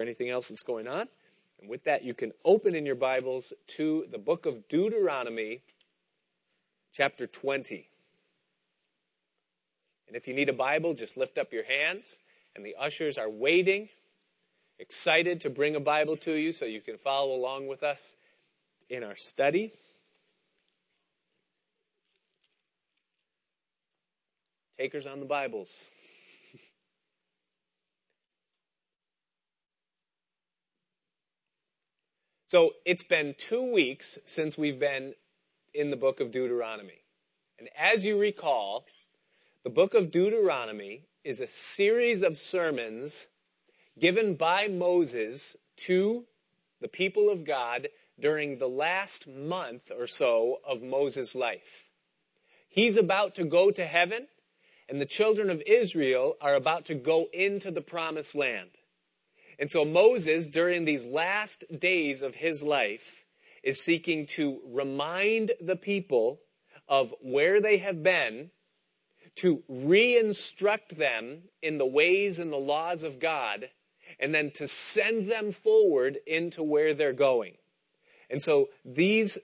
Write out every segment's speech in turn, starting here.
anything else that's going on. And with that, you can open in your Bibles to the book of Deuteronomy, chapter 20. And if you need a Bible, just lift up your hands, and the ushers are waiting, excited to bring a Bible to you so you can follow along with us in our study. Takers on the Bibles. So it's been two weeks since we've been in the book of Deuteronomy. And as you recall, the book of Deuteronomy is a series of sermons given by Moses to the people of God during the last month or so of Moses' life. He's about to go to heaven, and the children of Israel are about to go into the promised land. And so Moses, during these last days of his life, is seeking to remind the people of where they have been, to re-instruct them in the ways and the laws of God, and then to send them forward into where they're going. And so these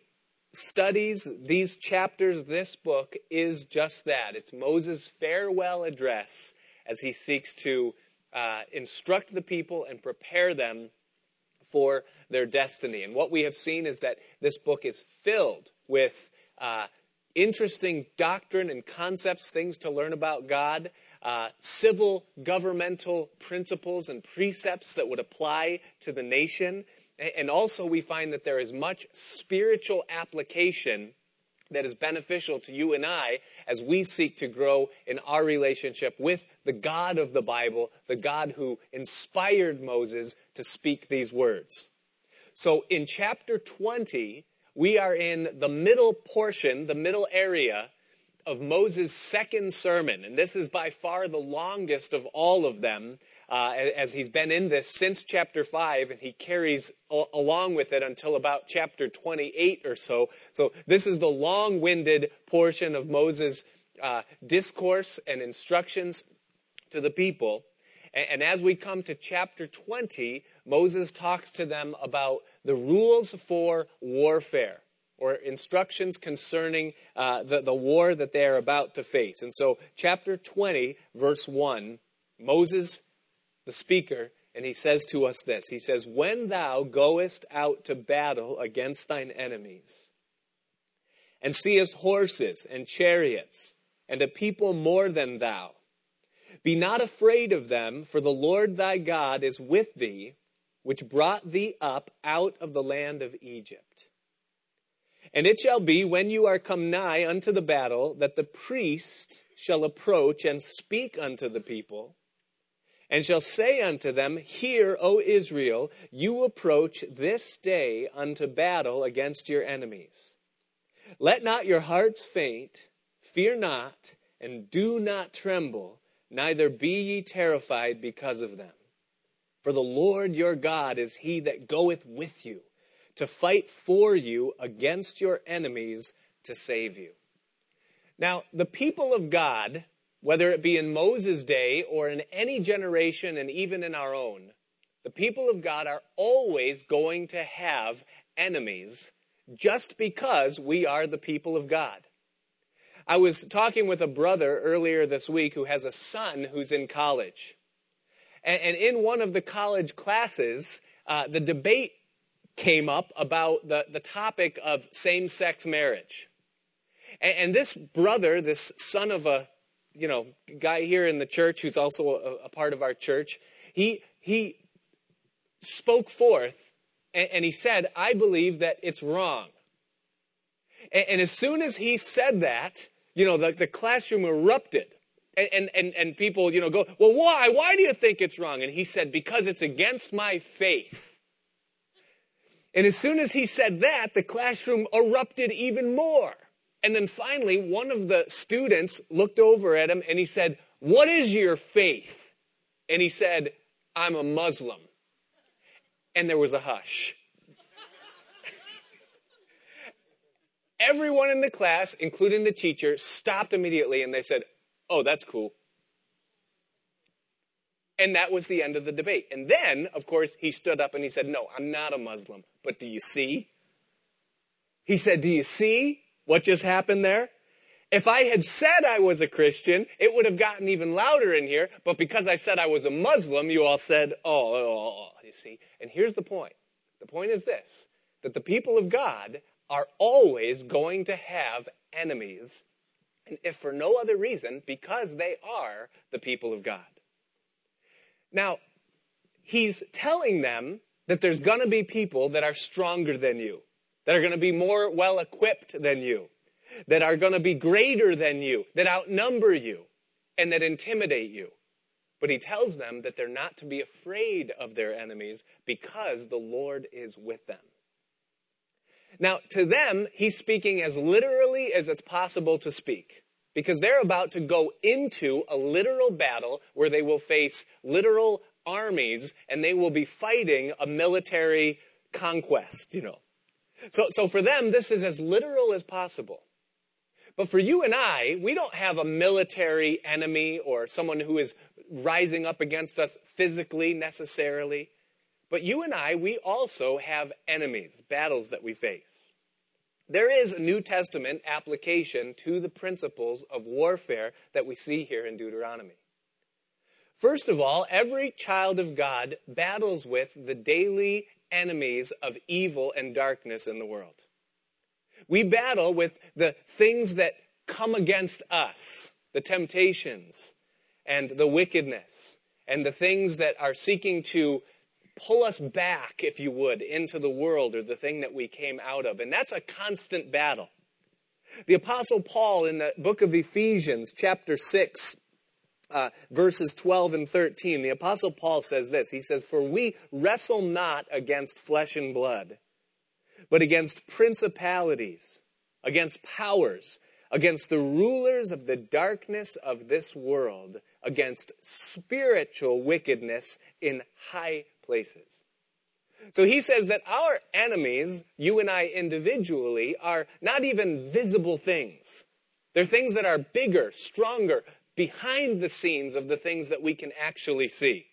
studies, these chapters, this book is just that. It's Moses' farewell address as he seeks to uh, instruct the people and prepare them for their destiny. And what we have seen is that this book is filled with uh, interesting doctrine and concepts, things to learn about God, uh, civil governmental principles and precepts that would apply to the nation. And also, we find that there is much spiritual application that is beneficial to you and I as we seek to grow in our relationship with the God of the Bible, the God who inspired Moses to speak these words. So in chapter 20, we are in the middle portion, the middle area of Moses' second sermon. And this is by far the longest of all of them uh, as he's been in this since chapter 5, and he carries a- along with it until about chapter 28 or so. So this is the long winded portion of Moses' uh, discourse and instructions to the people. And, and as we come to chapter 20, Moses talks to them about the rules for warfare or instructions concerning uh, the, the war that they are about to face. And so, chapter 20, verse 1, Moses the speaker, and he says to us this He says, When thou goest out to battle against thine enemies, and seest horses and chariots, and a people more than thou, be not afraid of them, for the Lord thy God is with thee, which brought thee up out of the land of Egypt. And it shall be when you are come nigh unto the battle that the priest shall approach and speak unto the people and shall say unto them, Hear, O Israel, you approach this day unto battle against your enemies. Let not your hearts faint, fear not, and do not tremble, neither be ye terrified because of them. For the Lord your God is he that goeth with you to fight for you against your enemies to save you. Now, the people of God whether it be in Moses' day or in any generation and even in our own, the people of God are always going to have enemies just because we are the people of God. I was talking with a brother earlier this week who has a son who's in college. And, in one of the college classes, uh, the debate came up about the, the topic of same sex marriage. And, and this brother, this son of a you know, guy here in the church who's also a, a part of our church, he, he spoke forth and, and, he said, I believe that it's wrong. And, and as soon as he said that, you know, the, the classroom erupted. And, and, and, and people, you know, go, well, why? Why do you think it's wrong? And he said, because it's against my faith. And as soon as he said that, the classroom erupted even more. And then finally, one of the students looked over at him and he said, What is your faith? And he said, I'm a Muslim. And there was a hush. Everyone in the class, including the teacher, stopped immediately and they said, Oh, that's cool. And that was the end of the debate. And then, of course, he stood up and he said, No, I'm not a Muslim. But do you see? He said, Do you see what just happened there? If I had said I was a Christian, it would have gotten even louder in here. But because I said I was a Muslim, you all said, oh oh, oh, oh, oh, you see. And here's the point. The point is this, that the people of God are always going to have enemies. And if for no other reason, because they are the people of God. Now, he's telling them that there's going to be people that are stronger than you, that are going to be more well equipped than you that are going to be greater than you, that outnumber you, and that intimidate you. But he tells them that they're not to be afraid of their enemies because the Lord is with them. Now, to them, he's speaking as literally as it's possible to speak because they're about to go into a literal battle where they will face literal armies and they will be fighting a military conquest, you know. So, so for them, this is as literal as possible. But for you and I, we don't have a military enemy or someone who is rising up against us physically necessarily. But you and I, we also have enemies, battles that we face. There is a New Testament application to the principles of warfare that we see here in Deuteronomy. First of all, every child of God battles with the daily enemies of evil and darkness in the world. We battle with the things that come against us, the temptations and the wickedness and the things that are seeking to pull us back, if you would, into the world or the thing that we came out of. And that's a constant battle. The apostle Paul in the book of Ephesians, chapter 6, uh, verses 12 and 13, the apostle Paul says this. He says, For we wrestle not against flesh and blood but against principalities, against powers, against the rulers of the darkness of this world, against spiritual wickedness in high places. So he says that our enemies, you and I individually, are not even visible things. They're things that are bigger, stronger, behind the scenes of the things that we can actually see.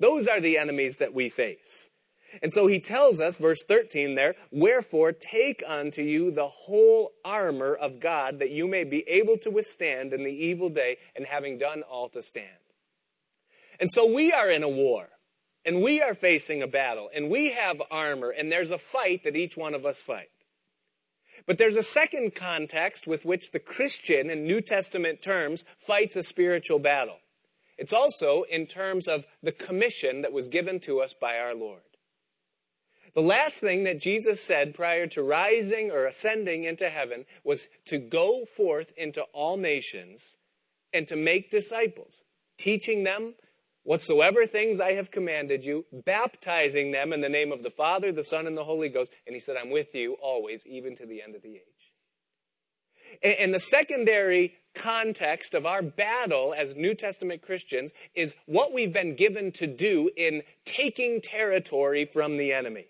Those are the enemies that we face. And so he tells us, verse 13 there, wherefore take unto you the whole armor of God that you may be able to withstand in the evil day and having done all to stand. And so we are in a war and we are facing a battle and we have armor and there's a fight that each one of us fight. But there's a second context with which the Christian in New Testament terms fights a spiritual battle. It's also in terms of the commission that was given to us by our Lord. The last thing that Jesus said prior to rising or ascending into heaven was to go forth into all nations and to make disciples, teaching them whatsoever things I have commanded you, baptizing them in the name of the Father, the Son, and the Holy Ghost. And he said, I'm with you always, even to the end of the age. And the secondary context of our battle as New Testament Christians is what we've been given to do in taking territory from the enemy.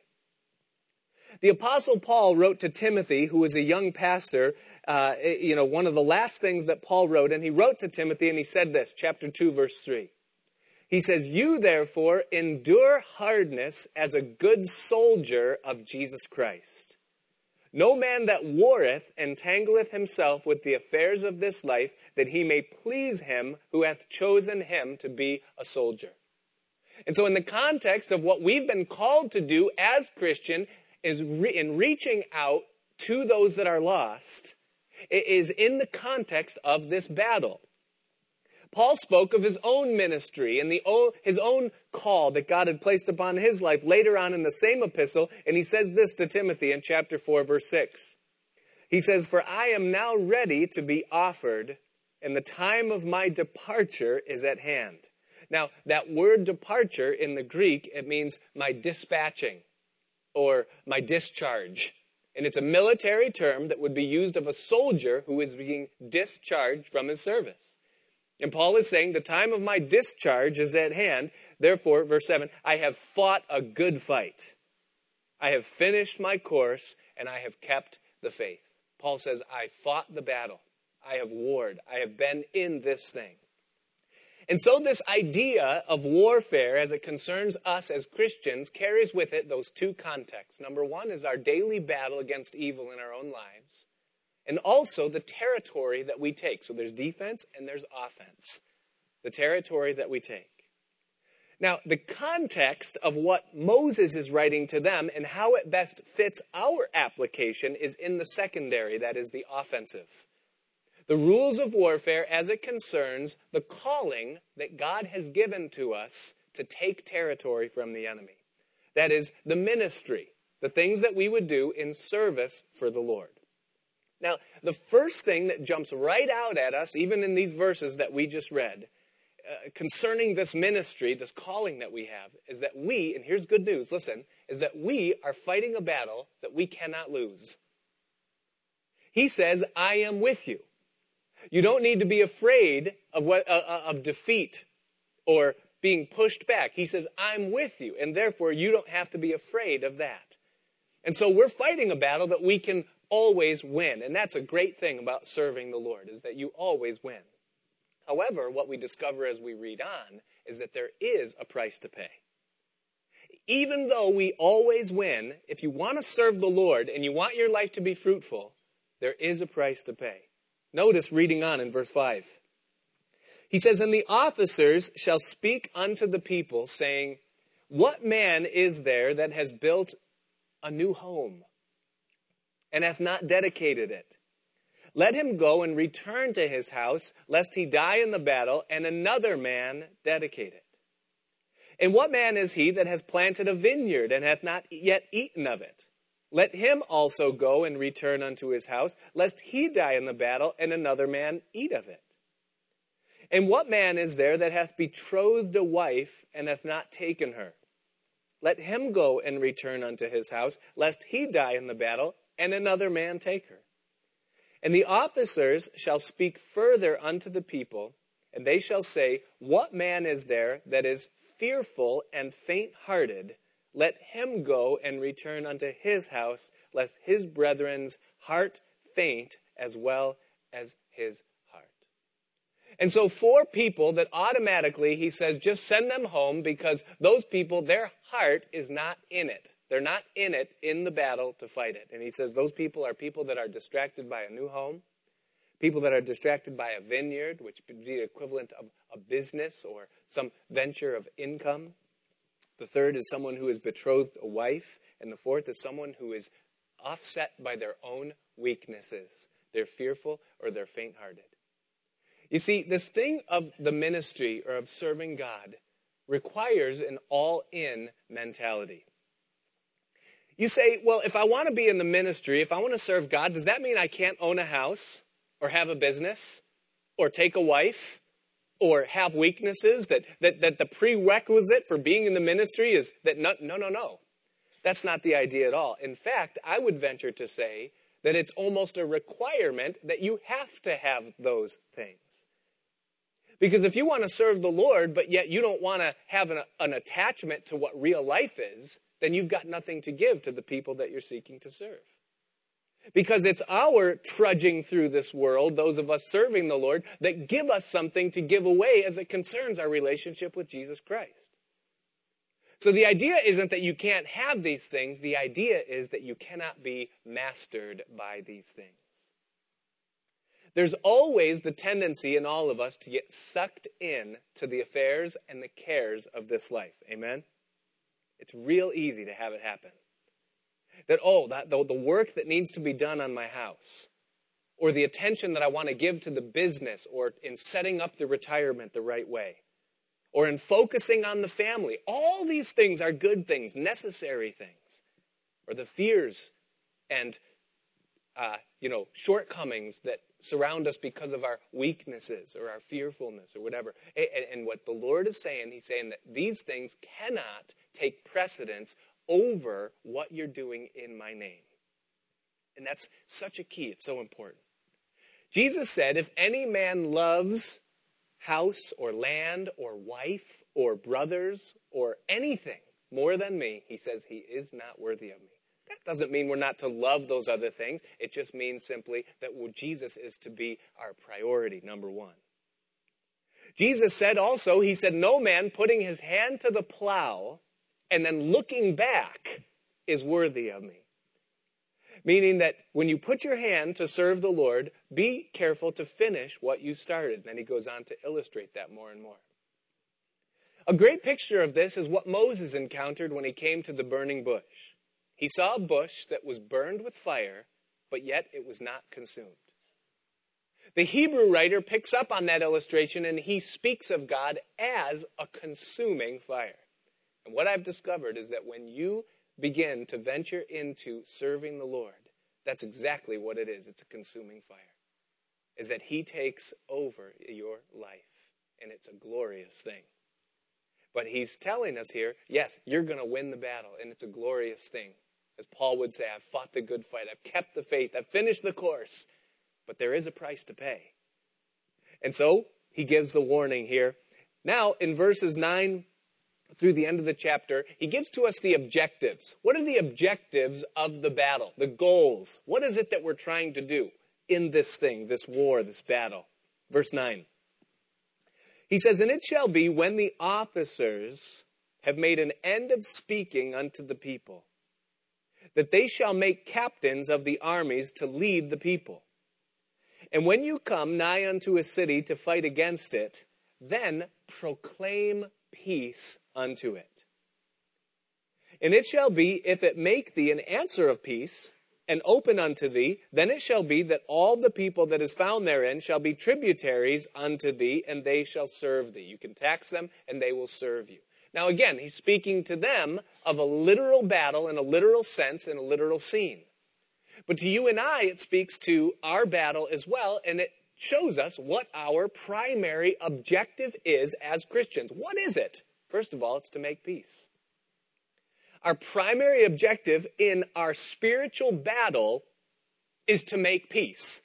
The Apostle Paul wrote to Timothy, who was a young pastor, uh, you know, one of the last things that Paul wrote, and he wrote to Timothy and he said this, chapter 2, verse 3. He says, You therefore endure hardness as a good soldier of Jesus Christ. No man that warreth entangleth himself with the affairs of this life, that he may please him who hath chosen him to be a soldier. And so, in the context of what we've been called to do as Christian, is re- in reaching out to those that are lost it is in the context of this battle. Paul spoke of his own ministry and the his own call that God had placed upon his life later on in the same epistle, and he says this to Timothy in chapter 4, verse 6. He says, For I am now ready to be offered, and the time of my departure is at hand. Now, that word departure in the Greek, it means my dispatching or my discharge. And it's a military term that would be used of a soldier who is being discharged from his service. And Paul is saying, The time of my discharge is at hand. Therefore, verse 7, I have fought a good fight. I have finished my course, and I have kept the faith. Paul says, I fought the battle. I have warred. I have been in this thing. And so, this idea of warfare as it concerns us as Christians carries with it those two contexts. Number one is our daily battle against evil in our own lives, and also the territory that we take. So, there's defense and there's offense. The territory that we take. Now, the context of what Moses is writing to them and how it best fits our application is in the secondary, that is, the offensive the rules of warfare as it concerns the calling that God has given to us to take territory from the enemy. That is, the ministry, the things that we would do in service for the Lord. Now, the first thing that jumps right out at us, even in these verses that we just read, uh, concerning this ministry, this calling that we have, is that we, and here's good news, listen, is that we are fighting a battle that we cannot lose. He says, I am with you. You don't need to be afraid of what uh, uh, of defeat or being pushed back. He says, "I'm with you," and therefore you don't have to be afraid of that. And so we're fighting a battle that we can always win, and that's a great thing about serving the Lord is that you always win. However, what we discover as we read on is that there is a price to pay. Even though we always win, if you want to serve the Lord and you want your life to be fruitful, there is a price to pay. Notice reading on in verse 5. He says, And the officers shall speak unto the people, saying, What man is there that has built a new home and hath not dedicated it? Let him go and return to his house, lest he die in the battle, and another man dedicate it. And what man is he that has planted a vineyard and hath not yet eaten of it? Let him also go and return unto his house, lest he die in the battle, and another man eat of it. And what man is there that hath betrothed a wife, and hath not taken her? Let him go and return unto his house, lest he die in the battle, and another man take her. And the officers shall speak further unto the people, and they shall say, What man is there that is fearful and faint hearted? let him go and return unto his house, lest his brethren's heart faint as well as his heart. And so, for people that automatically, he says, just send them home because those people, their heart is not in it. They're not in it in the battle to fight it. And he says, those people are people that are distracted by a new home, people that are distracted by a vineyard, which would be the equivalent of a business or some venture of income. The third is someone who is betrothed a wife. And the fourth is someone who is offset by their own weaknesses. They're fearful or they're faint hearted. You see, this thing of the ministry or of serving God requires an all in mentality. You say, well, if I want to be in the ministry, if I want to serve God, does that mean I can't own a house or have a business or take a wife or have weaknesses, that, that, that the prerequisite for being in the ministry is that no, no, no, no. That's not the idea at all. In fact, I would venture to say that it's almost a requirement that you have to have those things. Because if you want to serve the Lord, but yet you don't want to have an, an attachment to what real life is, then you've got nothing to give to the people that you're seeking to serve. Because it's our trudging through this world, those of us serving the Lord, that give us something to give away as it concerns our relationship with Jesus Christ. So the idea isn't that you can't have these things. The idea is that you cannot be mastered by these things. There's always the tendency in all of us to get sucked in to the affairs and the cares of this life. Amen? It's real easy to have it happen. That, oh, that, the, the work that needs to be done on my house, or the attention that I want to give to the business, or in setting up the retirement the right way, or in focusing on the family. All these things are good things, necessary things. Or the fears and, uh, you know, shortcomings that surround us because of our weaknesses or our fearfulness or whatever. And, and what the Lord is saying, He's saying that these things cannot take precedence over what you're doing in my name. And that's such a key. It's so important. Jesus said, if any man loves house or land or wife or brothers or anything more than me, he says he is not worthy of me. That doesn't mean we're not to love those other things. It just means simply that Jesus is to be our priority, number one. Jesus said also, He said, No man putting his hand to the plow and then looking back is worthy of me. Meaning that when you put your hand to serve the Lord, be careful to finish what you started. And then he goes on to illustrate that more and more. A great picture of this is what Moses encountered when he came to the burning bush. He saw a bush that was burned with fire, but yet it was not consumed. The Hebrew writer picks up on that illustration and he speaks of God as a consuming fire. And what I've discovered is that when you begin to venture into serving the Lord, that's exactly what it is. It's a consuming fire. Is that He takes over your life, and it's a glorious thing. But He's telling us here, yes, you're going to win the battle, and it's a glorious thing. As Paul would say, I've fought the good fight, I've kept the faith, I've finished the course, but there is a price to pay. And so he gives the warning here. Now, in verses 9 through the end of the chapter, he gives to us the objectives. What are the objectives of the battle? The goals. What is it that we're trying to do in this thing, this war, this battle? Verse 9. He says, And it shall be when the officers have made an end of speaking unto the people, that they shall make captains of the armies to lead the people. And when you come nigh unto a city to fight against it, then proclaim peace unto it. And it shall be, if it make thee an answer of peace, and open unto thee, then it shall be that all the people that is found therein shall be tributaries unto thee, and they shall serve thee. You can tax them, and they will serve you. Now again, he's speaking to them of a literal battle in a literal sense, in a literal scene. But to you and I, it speaks to our battle as well, and it shows us what our primary objective is as Christians. What is it? First of all, it's to make peace. Our primary objective in our spiritual battle is to make peace.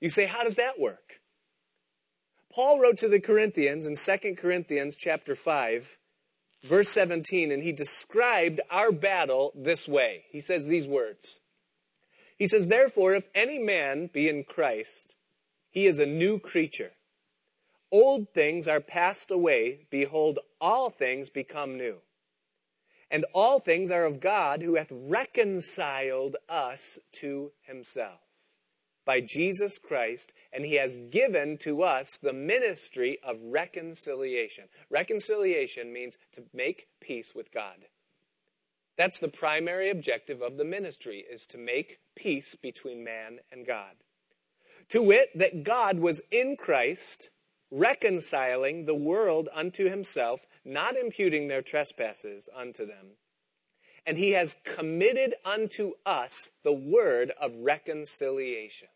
You say, how does that work? Paul wrote to the Corinthians in 2 Corinthians chapter 5, verse 17, and he described our battle this way. He says these words. He says, Therefore, if any man be in Christ, he is a new creature. Old things are passed away. Behold, all things become new. And all things are of God who hath reconciled us to himself by Jesus Christ, and he has given to us the ministry of reconciliation. Reconciliation means to make peace with God. That's the primary objective of the ministry is to make peace between man and God. To wit, that God was in Christ, reconciling the world unto himself, not imputing their trespasses unto them. And he has committed unto us the word of reconciliation.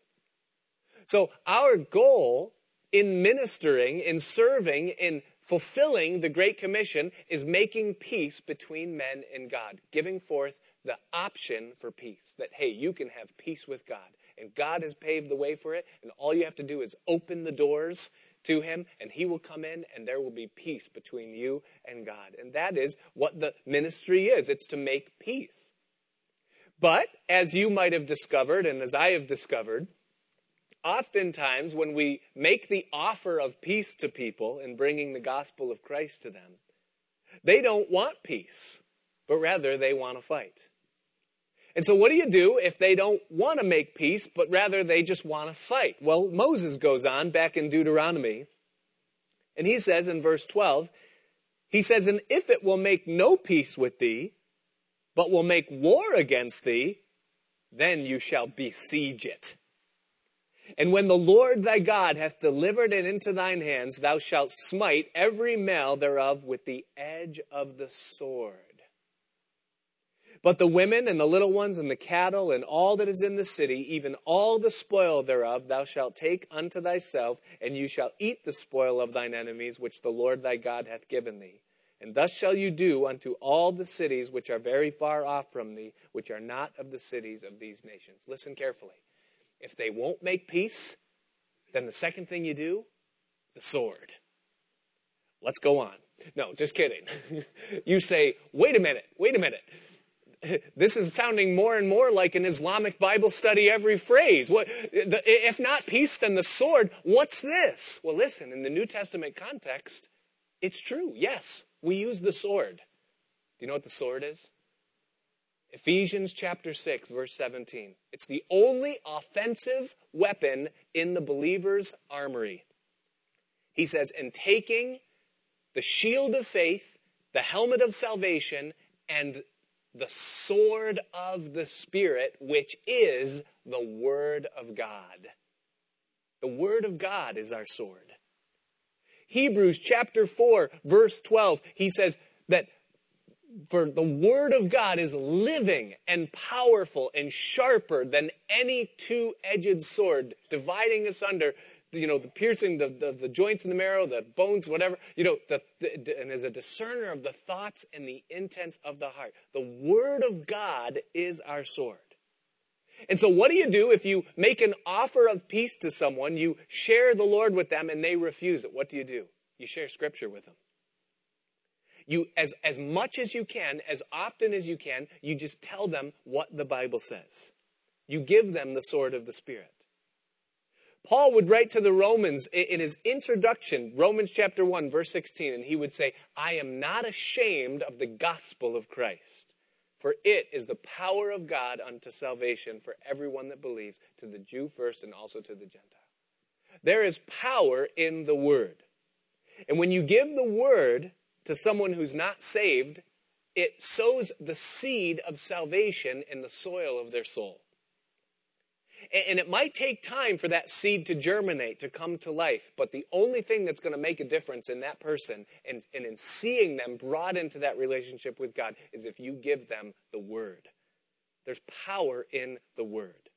So our goal in ministering, in serving, in fulfilling the Great Commission is making peace between men and God, giving forth the option for peace. That, hey, you can have peace with God and God has paved the way for it, and all you have to do is open the doors to Him, and He will come in, and there will be peace between you and God. And that is what the ministry is it's to make peace. But, as you might have discovered, and as I have discovered, oftentimes when we make the offer of peace to people in bringing the gospel of Christ to them, they don't want peace, but rather they want to fight. And so what do you do if they don't want to make peace, but rather they just want to fight? Well, Moses goes on back in Deuteronomy, and he says in verse 12, he says, And if it will make no peace with thee, but will make war against thee, then you shall besiege it. And when the Lord thy God hath delivered it into thine hands, thou shalt smite every male thereof with the edge of the sword. But the women and the little ones and the cattle and all that is in the city, even all the spoil thereof, thou shalt take unto thyself, and you shall eat the spoil of thine enemies, which the Lord thy God hath given thee. And thus shall you do unto all the cities which are very far off from thee, which are not of the cities of these nations. Listen carefully. If they won't make peace, then the second thing you do, the sword. Let's go on. No, just kidding. you say, wait a minute, wait a minute this is sounding more and more like an Islamic Bible study every phrase. What, the, if not peace, then the sword. What's this? Well, listen, in the New Testament context, it's true. Yes, we use the sword. Do you know what the sword is? Ephesians chapter 6, verse 17. It's the only offensive weapon in the believer's armory. He says, and taking the shield of faith, the helmet of salvation, and the sword of the Spirit, which is the Word of God. The Word of God is our sword. Hebrews chapter 4, verse 12, he says that for the Word of God is living and powerful and sharper than any two edged sword, dividing asunder you know, the piercing the, the, the, joints in the marrow, the bones, whatever, you know, the, the, and is a discerner of the thoughts and the intents of the heart. The Word of God is our sword. And so what do you do if you make an offer of peace to someone, you share the Lord with them and they refuse it? What do you do? You share scripture with them. You, as, as much as you can, as often as you can, you just tell them what the Bible says. You give them the sword of the Spirit. Paul would write to the Romans in his introduction, Romans chapter 1, verse 16, and he would say, I am not ashamed of the gospel of Christ, for it is the power of God unto salvation for everyone that believes, to the Jew first and also to the Gentile. There is power in the word. And when you give the word to someone who's not saved, it sows the seed of salvation in the soil of their soul. And it might take time for that seed to germinate, to come to life. But the only thing that's going to make a difference in that person and, and in seeing them brought into that relationship with God is if you give them the Word. There's power in the Word.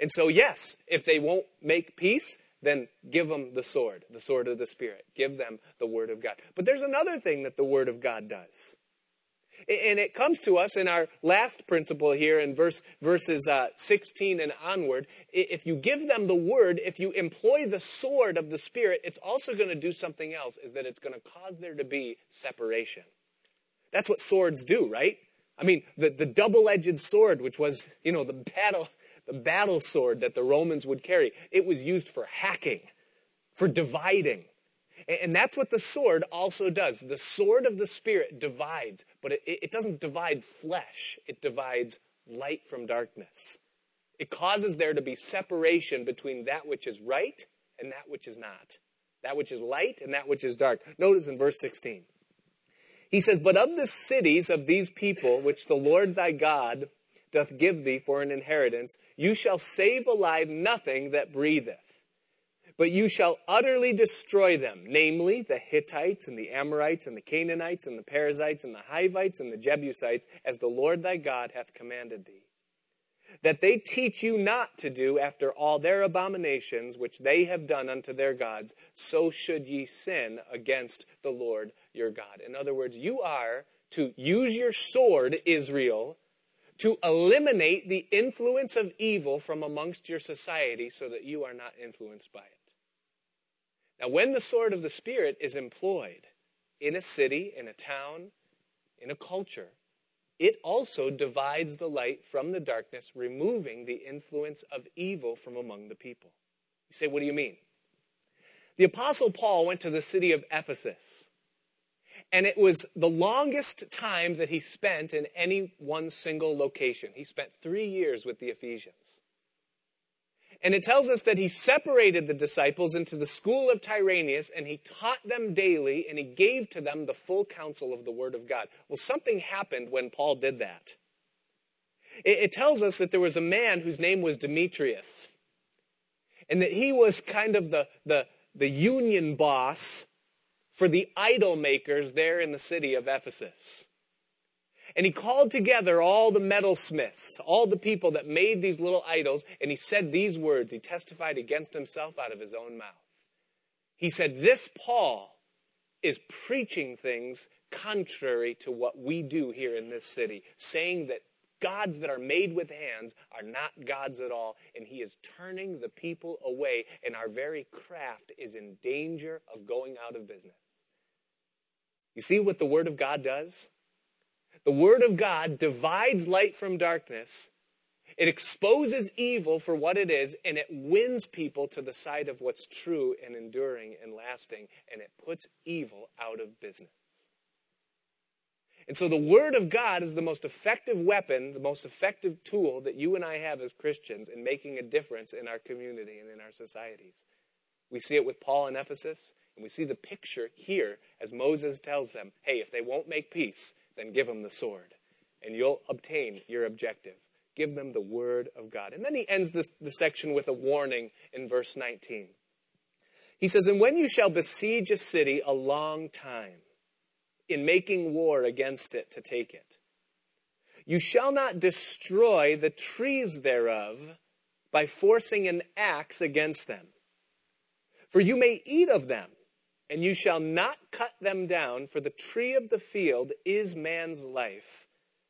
And so, yes, if they won't make peace, then give them the sword, the sword of the Spirit. Give them the Word of God. But there's another thing that the Word of God does. And it comes to us in our last principle here in verse, verses uh, 16 and onward. If you give them the word, if you employ the sword of the Spirit, it's also going to do something else, is that it's going to cause there to be separation. That's what swords do, right? I mean, the, the double-edged sword, which was, you know, the battle, the battle sword that the Romans would carry, it was used for hacking, for dividing. And that's what the sword also does. The sword of the Spirit divides, but it, it doesn't divide flesh, it divides light from darkness. It causes there to be separation between that which is right and that which is not. That which is light and that which is dark. Notice in verse 16. He says, But of the cities of these people, which the Lord thy God doth give thee for an inheritance, you shall save alive nothing that breatheth but you shall utterly destroy them, namely the Hittites and the Amorites and the Canaanites and the Perizzites and the Hivites and the Jebusites, as the Lord thy God hath commanded thee. That they teach you not to do after all their abominations which they have done unto their gods, so should ye sin against the Lord your God. In other words, you are to use your sword, Israel, to eliminate the influence of evil from amongst your society so that you are not influenced by it. Now, when the sword of the Spirit is employed in a city, in a town, in a culture, it also divides the light from the darkness, removing the influence of evil from among the people. You say, what do you mean? The Apostle Paul went to the city of Ephesus, and it was the longest time that he spent in any one single location. He spent three years with the Ephesians. And it tells us that he separated the disciples into the school of Tyrannus and he taught them daily and he gave to them the full counsel of the Word of God. Well, something happened when Paul did that. It, it tells us that there was a man whose name was Demetrius and that he was kind of the, the, the union boss for the idol makers there in the city of Ephesus. And he called together all the metalsmiths, all the people that made these little idols, and he said these words. He testified against himself out of his own mouth. He said, This Paul is preaching things contrary to what we do here in this city, saying that gods that are made with hands are not gods at all, and he is turning the people away, and our very craft is in danger of going out of business. You see what the Word of God does? The Word of God divides light from darkness. It exposes evil for what it is, and it wins people to the side of what's true and enduring and lasting, and it puts evil out of business. And so the Word of God is the most effective weapon, the most effective tool that you and I have as Christians in making a difference in our community and in our societies. We see it with Paul in Ephesus, and we see the picture here as Moses tells them hey, if they won't make peace, then give them the sword, and you'll obtain your objective. Give them the Word of God. And then he ends this, the section with a warning in verse 19. He says, And when you shall besiege a city a long time, in making war against it to take it. You shall not destroy the trees thereof by forcing an axe against them. For you may eat of them, and you shall not cut them down, for the tree of the field is man's life,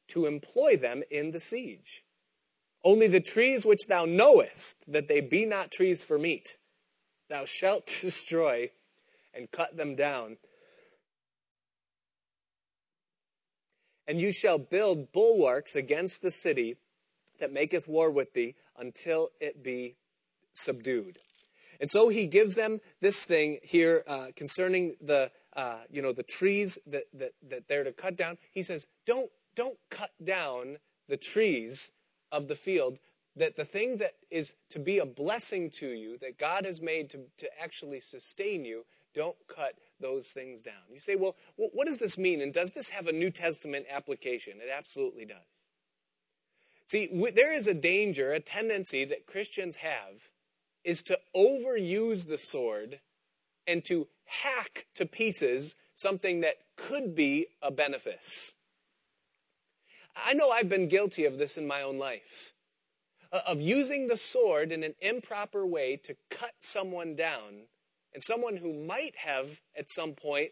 to employ them in the siege. Only the trees which thou knowest that they be not trees for meat, thou shalt destroy and cut them down And you shall build bulwarks against the city that maketh war with thee until it be subdued. And so he gives them this thing here uh, concerning the, uh, you know, the trees that, that, that they're to cut down. He says, don't, don't cut down the trees of the field that the thing that is to be a blessing to you, that God has made to, to actually sustain you, don't cut those things down. You say, well, what does this mean? And does this have a New Testament application? It absolutely does. See, there is a danger, a tendency that Christians have is to overuse the sword and to hack to pieces something that could be a benefice. I know I've been guilty of this in my own life. Uh, of using the sword in an improper way to cut someone down and someone who might have at some point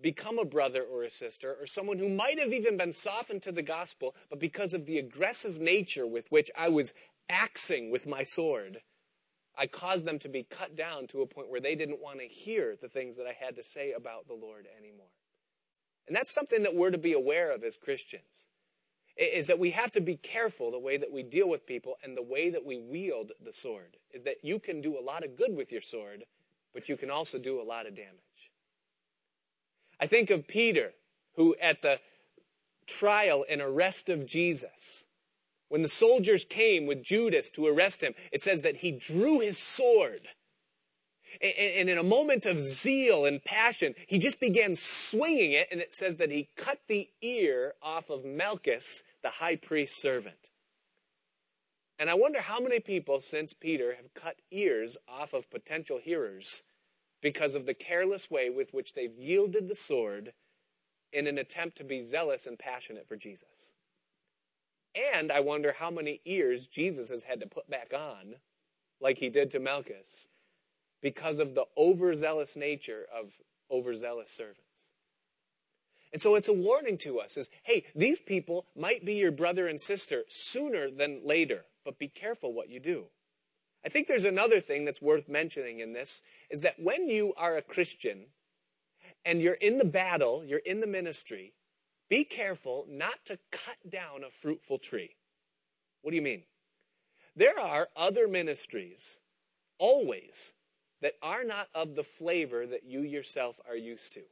become a brother or a sister, or someone who might have even been softened to the gospel, but because of the aggressive nature with which I was axing with my sword, I caused them to be cut down to a point where they didn't want to hear the things that I had to say about the Lord anymore. And that's something that we're to be aware of as Christians. Is that we have to be careful the way that we deal with people and the way that we wield the sword. Is that you can do a lot of good with your sword, but you can also do a lot of damage. I think of Peter, who at the trial and arrest of Jesus, when the soldiers came with Judas to arrest him, it says that he drew his sword. And in a moment of zeal and passion, he just began swinging it, and it says that he cut the ear off of Malchus, the high priest's servant. And I wonder how many people since Peter have cut ears off of potential hearers because of the careless way with which they've yielded the sword in an attempt to be zealous and passionate for Jesus. And I wonder how many ears Jesus has had to put back on, like he did to Malchus, because of the overzealous nature of overzealous servants. And so it's a warning to us is, hey, these people might be your brother and sister sooner than later but be careful what you do. I think there's another thing that's worth mentioning in this is that when you are a Christian and you're in the battle, you're in the ministry, be careful not to cut down a fruitful tree. What do you mean? There are other ministries, always, that are not of the flavor that you yourself are used to.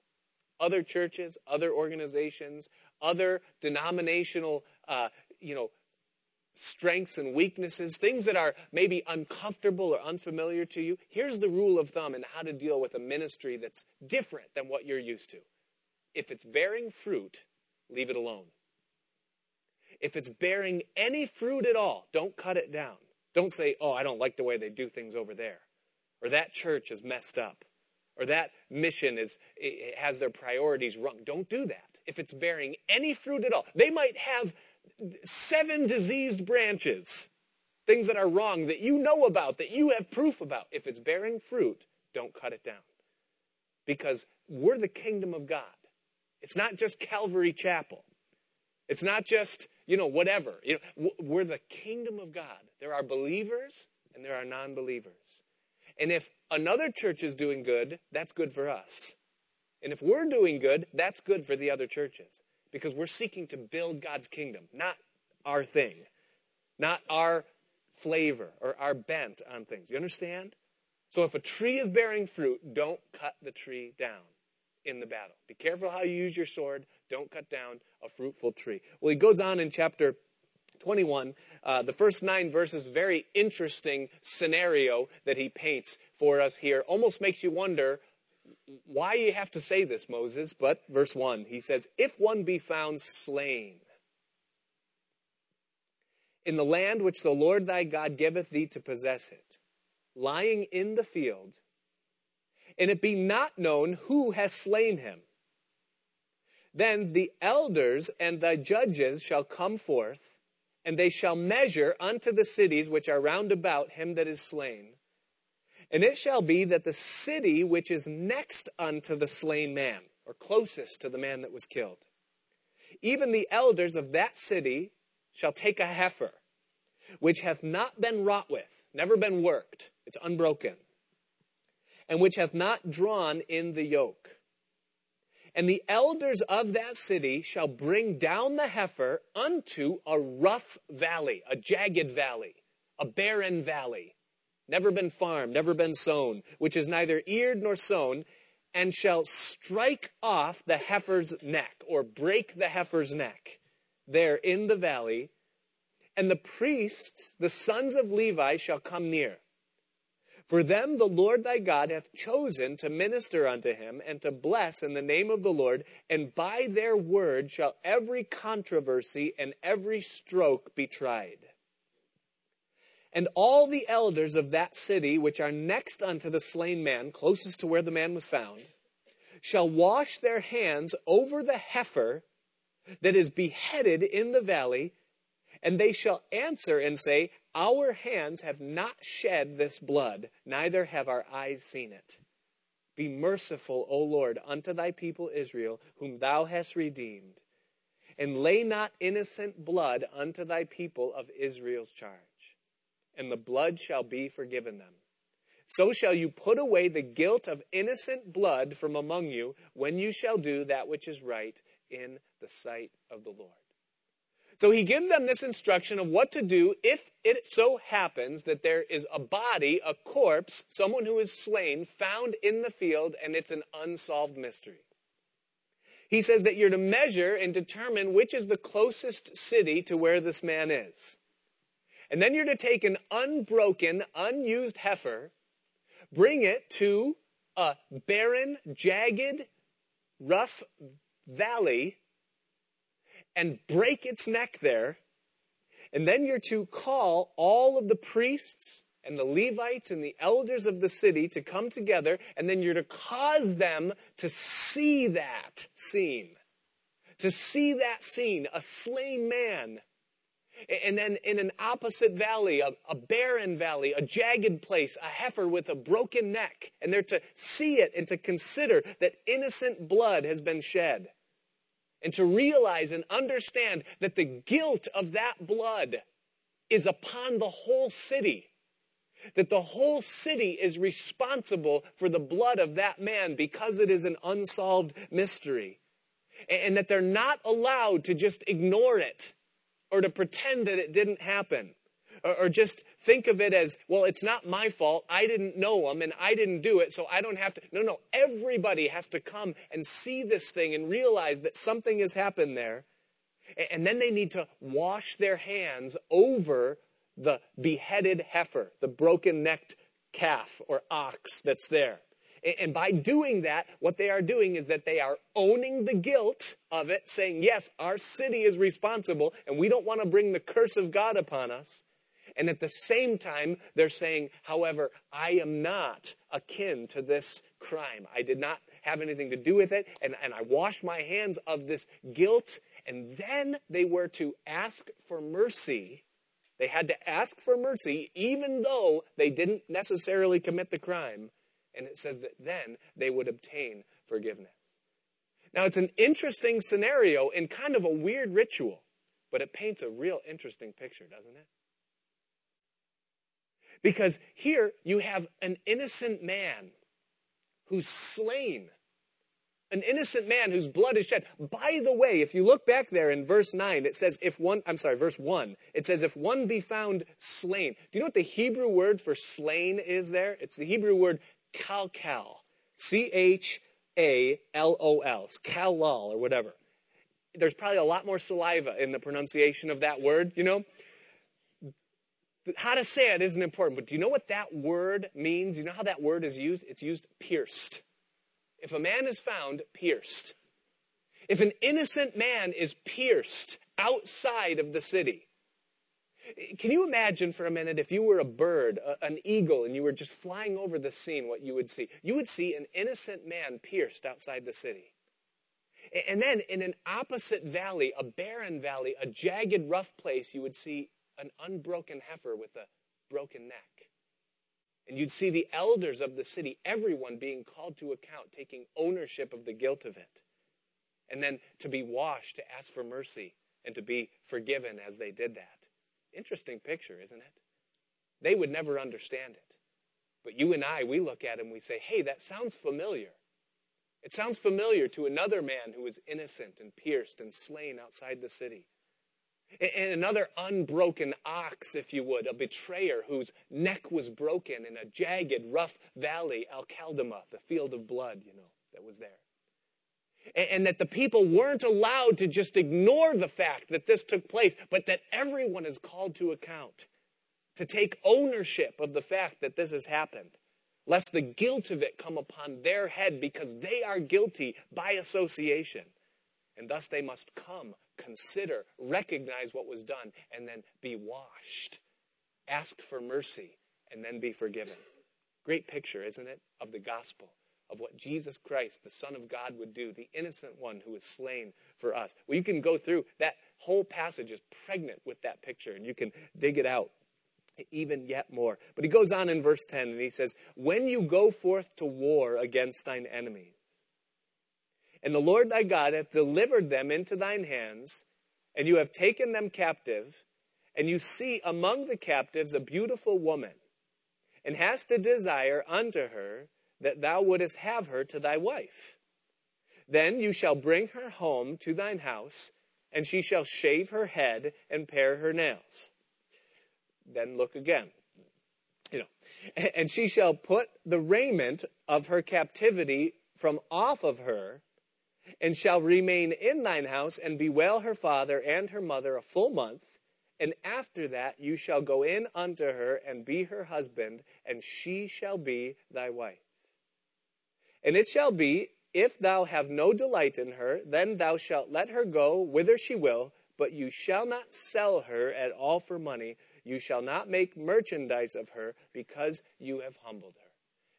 Other churches, other organizations, other denominational, uh, you know, strengths and weaknesses, things that are maybe uncomfortable or unfamiliar to you, here's the rule of thumb in how to deal with a ministry that's different than what you're used to. If it's bearing fruit, leave it alone. If it's bearing any fruit at all, don't cut it down. Don't say, oh, I don't like the way they do things over there. Or that church is messed up. Or that mission is, has their priorities wrong. Don't do that. If it's bearing any fruit at all, they might have seven diseased branches, things that are wrong that you know about, that you have proof about. If it's bearing fruit, don't cut it down. Because we're the kingdom of God. It's not just Calvary Chapel. It's not just, you know, whatever. You know, we're the kingdom of God. There are believers and there are non believers. And if another church is doing good, that's good for us. And if we're doing good, that's good for the other churches. because we're seeking to build God's kingdom, not our thing, not our flavor or our bent on things. You understand? So if a tree is bearing fruit, don't cut the tree down in the battle. Be careful how you use your sword. Don't cut down a fruitful tree. Well, he goes on in chapter 21, uh, the first nine verses, very interesting scenario that he paints for us here. Almost makes you wonder why you have to say this, Moses. But verse 1, he says, If one be found slain in the land which the Lord thy God giveth thee to possess it, lying in the field, and it be not known who hath slain him, then the elders and the judges shall come forth, and they shall measure unto the cities which are round about him that is slain. And it shall be that the city which is next unto the slain man, or closest to the man that was killed, even the elders of that city shall take a heifer, which hath not been wrought with, never been worked, it's unbroken, and which hath not drawn in the yoke. And the elders of that city shall bring down the heifer unto a rough valley, a jagged valley, a barren valley, never been farmed, never been sown, which is neither eared nor sown, and shall strike off the heifer's neck, or break the heifer's neck, there in the valley. And the priests, the sons of Levi, shall come near for them the Lord thy God hath chosen to minister unto him and to bless in the name of the Lord, and by their word shall every controversy and every stroke be tried. And all the elders of that city, which are next unto the slain man, closest to where the man was found, shall wash their hands over the heifer that is beheaded in the valley, and they shall answer and say, our hands have not shed this blood, neither have our eyes seen it. Be merciful, O Lord, unto thy people Israel, whom thou hast redeemed, and lay not innocent blood unto thy people of Israel's charge, and the blood shall be forgiven them. So shall you put away the guilt of innocent blood from among you when you shall do that which is right in the sight of the Lord. So he gives them this instruction of what to do if it so happens that there is a body, a corpse, someone who is slain, found in the field, and it's an unsolved mystery. He says that you're to measure and determine which is the closest city to where this man is. And then you're to take an unbroken, unused heifer, bring it to a barren, jagged, rough valley and break its neck there. And then you're to call all of the priests and the Levites and the elders of the city to come together, and then you're to cause them to see that scene. To see that scene, a slain man. And then in an opposite valley, a, a, barren valley, a jagged place, a heifer with a broken neck. And they're to see it and to consider that innocent blood has been shed and to realize and understand that the guilt of that blood is upon the whole city. That the whole city is responsible for the blood of that man because it is an unsolved mystery. And that they're not allowed to just ignore it or to pretend that it didn't happen or, just think of it as, well, it's not my fault. I didn't know them and I didn't do it, so I don't have to. No, no. Everybody has to come and see this thing and realize that something has happened there. And then they need to wash their hands over the beheaded heifer, the broken necked calf or ox that's there. And by doing that, what they are doing is that they are owning the guilt of it, saying, yes, our city is responsible, and we don't want to bring the curse of God upon us. And at the same time, they're saying, however, I am not akin to this crime. I did not have anything to do with it, and, and I washed my hands of this guilt. And then they were to ask for mercy. They had to ask for mercy, even though they didn't necessarily commit the crime. And it says that then they would obtain forgiveness. Now, it's an interesting scenario and kind of a weird ritual, but it paints a real interesting picture, doesn't it? Because here you have an innocent man who's slain. An innocent man whose blood is shed. By the way, if you look back there in verse 9, it says, if one, I'm sorry, verse 1, it says, if one be found slain. Do you know what the Hebrew word for slain is there? It's the Hebrew word kalkal. C H A L O L. Kalal or whatever. There's probably a lot more saliva in the pronunciation of that word, you know? How to say it isn't important, but do you know what that word means? You know how that word is used? It's used pierced. If a man is found pierced, if an innocent man is pierced outside of the city, can you imagine for a minute if you were a bird, an eagle, and you were just flying over the scene, what you would see? You would see an innocent man pierced outside the city. And then in an opposite valley, a barren valley, a jagged, rough place, you would see an unbroken heifer with a broken neck. And you'd see the elders of the city, everyone being called to account, taking ownership of the guilt of it. And then to be washed, to ask for mercy, and to be forgiven as they did that. Interesting picture, isn't it? They would never understand it. But you and I, we look at him, we say, hey, that sounds familiar. It sounds familiar to another man who was innocent and pierced and slain outside the city. And another unbroken ox, if you would, a betrayer whose neck was broken in a jagged, rough valley, Al the field of blood, you know, that was there. And that the people weren't allowed to just ignore the fact that this took place, but that everyone is called to account, to take ownership of the fact that this has happened, lest the guilt of it come upon their head because they are guilty by association. And thus they must come consider, recognize what was done, and then be washed. Ask for mercy, and then be forgiven. Great picture, isn't it, of the gospel, of what Jesus Christ, the Son of God, would do, the innocent one who was slain for us. Well, you can go through that whole passage is pregnant with that picture, and you can dig it out even yet more. But he goes on in verse 10 and he says, When you go forth to war against thine enemies, and the Lord thy God hath delivered them into thine hands, and you have taken them captive, and you see among the captives a beautiful woman, and hast a desire unto her that thou wouldest have her to thy wife. Then you shall bring her home to thine house, and she shall shave her head and pare her nails. Then look again. You know, and she shall put the raiment of her captivity from off of her, and shall remain in thine house and bewail her father and her mother a full month. And after that you shall go in unto her and be her husband, and she shall be thy wife. And it shall be, if thou have no delight in her, then thou shalt let her go whither she will, but you shall not sell her at all for money. You shall not make merchandise of her, because you have humbled her.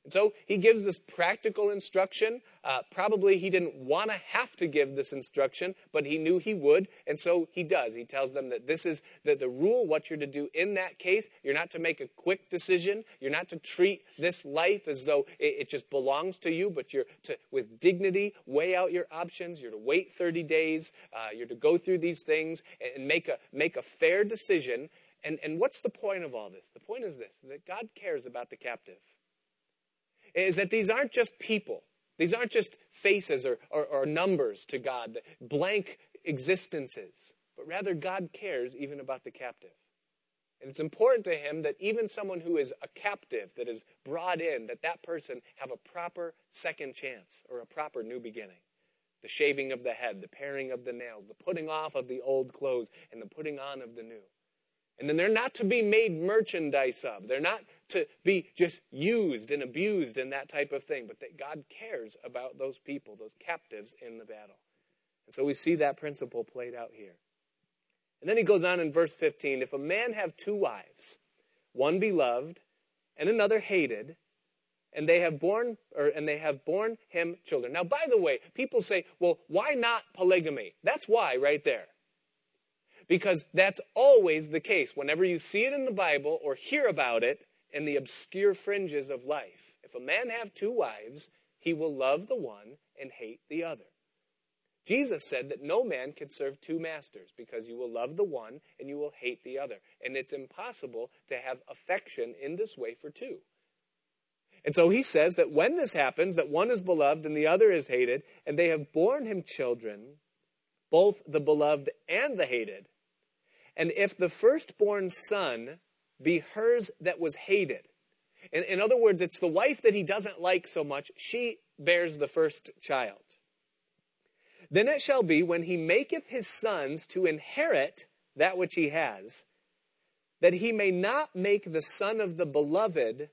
And so he gives this practical instruction. Uh, probably he didn't want to have to give this instruction, but he knew he would, and so he does. He tells them that this is the, the rule, what you're to do in that case. You're not to make a quick decision. You're not to treat this life as though it, it just belongs to you, but you're to, with dignity, weigh out your options. You're to wait 30 days. Uh, you're to go through these things and make a, make a fair decision. And, and what's the point of all this? The point is this that God cares about the captive is that these aren't just people. These aren't just faces or, or, or numbers to God, blank existences, but rather God cares even about the captive. And it's important to him that even someone who is a captive, that is brought in, that that person have a proper second chance or a proper new beginning. The shaving of the head, the paring of the nails, the putting off of the old clothes, and the putting on of the new. And then they're not to be made merchandise of. They're not to be just used and abused and that type of thing, but that God cares about those people, those captives in the battle. And so we see that principle played out here. And then he goes on in verse 15 if a man have two wives, one beloved and another hated, and they have born or and they have borne him children. Now by the way, people say, well, why not polygamy? That's why right there. Because that's always the case. Whenever you see it in the Bible or hear about it in the obscure fringes of life, if a man have two wives, he will love the one and hate the other. Jesus said that no man can serve two masters because you will love the one and you will hate the other. And it's impossible to have affection in this way for two. And so he says that when this happens, that one is beloved and the other is hated, and they have borne him children, both the beloved and the hated. And if the firstborn son be hers that was hated, in, in other words, it's the wife that he doesn't like so much, she bears the first child. Then it shall be when he maketh his sons to inherit that which he has, that he may not make the son of the beloved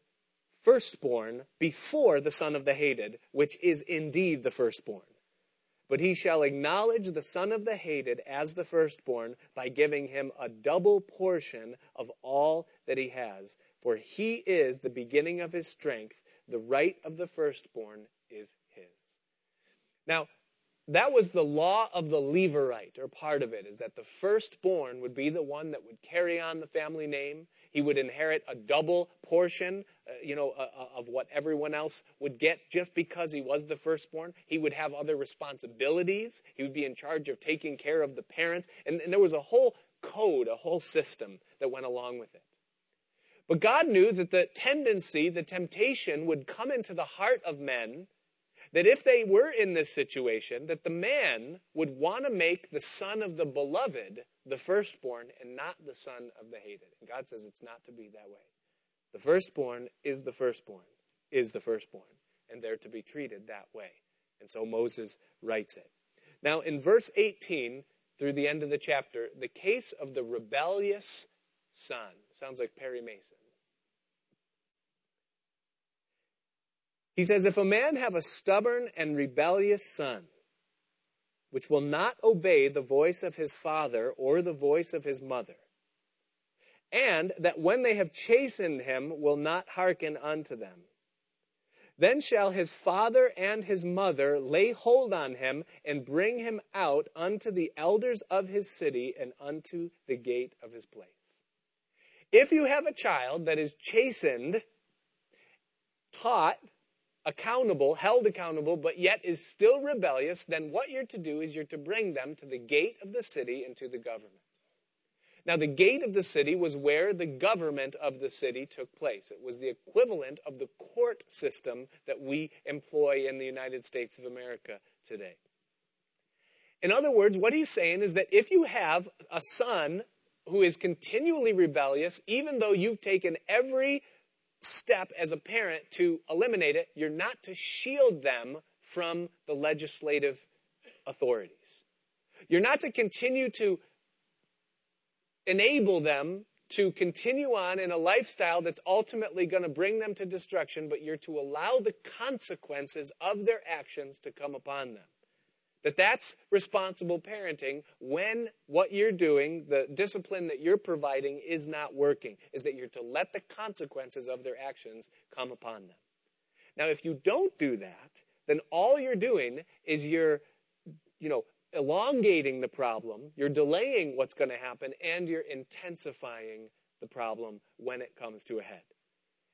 firstborn before the son of the hated, which is indeed the firstborn. But he shall acknowledge the son of the hated as the firstborn by giving him a double portion of all that he has. For he is the beginning of his strength. The right of the firstborn is his. Now, that was the law of the Levirate, or part of it, is that the firstborn would be the one that would carry on the family name. He would inherit a double portion, uh, you know, uh, uh, of what everyone else would get just because he was the firstborn. He would have other responsibilities. He would be in charge of taking care of the parents. And, and there was a whole code, a whole system that went along with it. But God knew that the tendency, the temptation would come into the heart of men that if they were in this situation, that the man would want to make the son of the beloved the firstborn and not the son of the hated. And God says it's not to be that way. The firstborn is the firstborn, is the firstborn, and they're to be treated that way. And so Moses writes it. Now, in verse 18 through the end of the chapter, the case of the rebellious son sounds like Perry Mason. He says, If a man have a stubborn and rebellious son, which will not obey the voice of his father or the voice of his mother, and that when they have chastened him will not hearken unto them. Then shall his father and his mother lay hold on him and bring him out unto the elders of his city and unto the gate of his place. If you have a child that is chastened, taught, accountable, held accountable, but yet is still rebellious, then what you're to do is you're to bring them to the gate of the city and to the government. Now, the gate of the city was where the government of the city took place. It was the equivalent of the court system that we employ in the United States of America today. In other words, what he's saying is that if you have a son who is continually rebellious, even though you've taken every step as a parent to eliminate it, you're not to shield them from the legislative authorities. You're not to continue to enable them to continue on in a lifestyle that's ultimately going to bring them to destruction, but you're to allow the consequences of their actions to come upon them. That that's responsible parenting when what you're doing, the discipline that you're providing is not working, is that you're to let the consequences of their actions come upon them. Now, if you don't do that, then all you're doing is you're, you know, elongating the problem, you're delaying what's going to happen, and you're intensifying the problem when it comes to a head.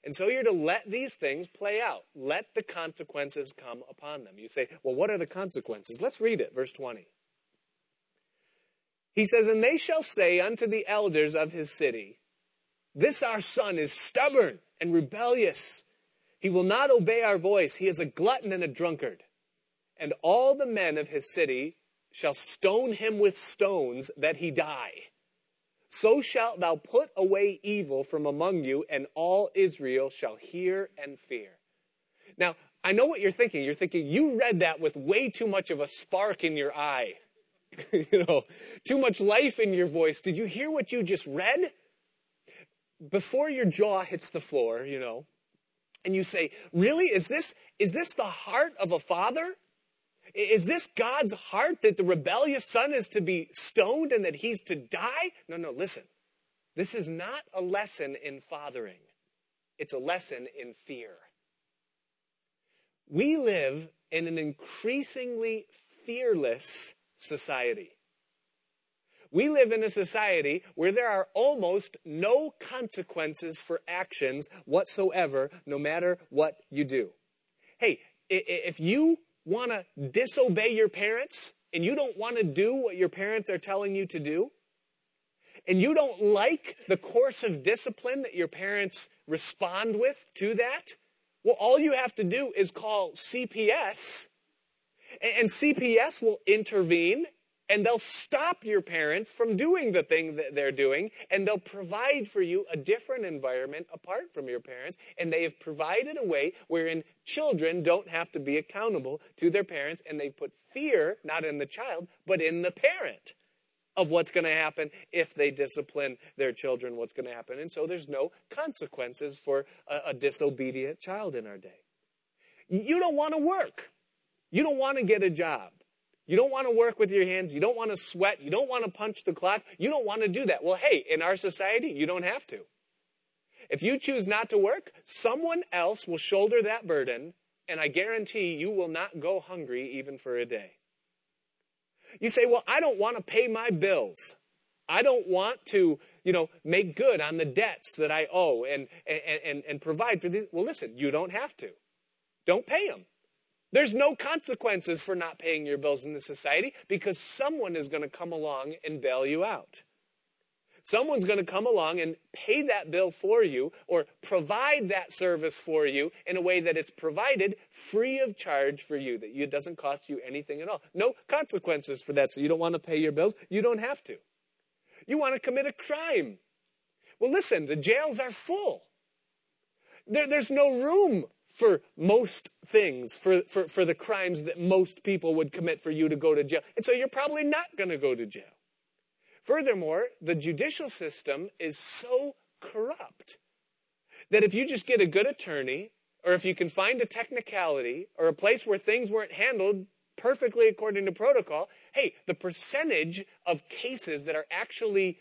And so you're to let these things play out. Let the consequences come upon them. You say, well, what are the consequences? Let's read it, verse 20. He says, And they shall say unto the elders of his city, This our son is stubborn and rebellious. He will not obey our voice. He is a glutton and a drunkard. And all the men of his city shall stone him with stones that he die. So shalt thou put away evil from among you, and all Israel shall hear and fear. Now, I know what you're thinking. You're thinking, you read that with way too much of a spark in your eye. you know, too much life in your voice. Did you hear what you just read? Before your jaw hits the floor, you know, and you say, really? Is this, is this the heart of a father? Is this God's heart that the rebellious son is to be stoned and that he's to die? No, no, listen. This is not a lesson in fathering. It's a lesson in fear. We live in an increasingly fearless society. We live in a society where there are almost no consequences for actions whatsoever, no matter what you do. Hey, if you want to disobey your parents and you don't want to do what your parents are telling you to do, and you don't like the course of discipline that your parents respond with to that, Well, all you have to do is call CPS, and CPS will intervene and they'll stop your parents from doing the thing that they're doing and they'll provide for you a different environment apart from your parents and they have provided a way wherein children don't have to be accountable to their parents and they've put fear not in the child but in the parent of what's going to happen if they discipline their children what's going to happen. And so there's no consequences for a, a disobedient child in our day. You don't want to work. You don't want to get a job you don't want to work with your hands. You don't want to sweat. You don't want to punch the clock. You don't want to do that. Well, hey, in our society, you don't have to. If you choose not to work, someone else will shoulder that burden, and I guarantee you will not go hungry even for a day. You say, well, I don't want to pay my bills. I don't want to, you know, make good on the debts that I owe and, and, and, and provide for these. Well, listen, you don't have to. Don't pay them. There's no consequences for not paying your bills in the society because someone is going to come along and bail you out. Someone's going to come along and pay that bill for you or provide that service for you in a way that it's provided free of charge for you, that it doesn't cost you anything at all. No consequences for that. So you don't want to pay your bills? You don't have to. You want to commit a crime? Well, listen, the jails are full. There, there's no room for most things, for, for, for the crimes that most people would commit for you to go to jail. And so you're probably not going to go to jail. Furthermore, the judicial system is so corrupt that if you just get a good attorney, or if you can find a technicality, or a place where things weren't handled perfectly according to protocol, hey, the percentage of cases that are actually,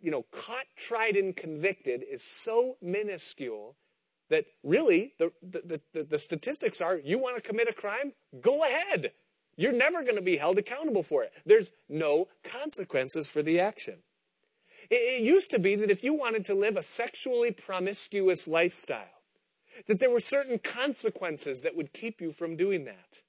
you know, caught, tried, and convicted is so minuscule that really the, the, the, the statistics are you want to commit a crime? Go ahead. You're never going to be held accountable for it. There's no consequences for the action. It, it used to be that if you wanted to live a sexually promiscuous lifestyle, that there were certain consequences that would keep you from doing that.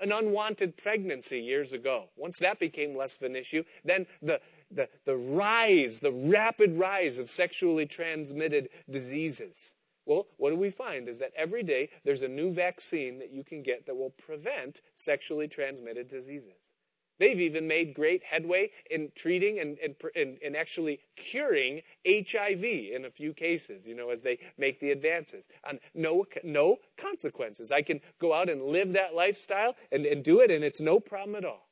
An unwanted pregnancy years ago. Once that became less of an issue, then the, the, the rise, the rapid rise of sexually transmitted diseases well, what do we find is that every day there's a new vaccine that you can get that will prevent sexually transmitted diseases. They've even made great headway in treating and, and, and, actually curing HIV in a few cases, you know, as they make the advances. No, no consequences. I can go out and live that lifestyle and, and do it, and it's no problem at all.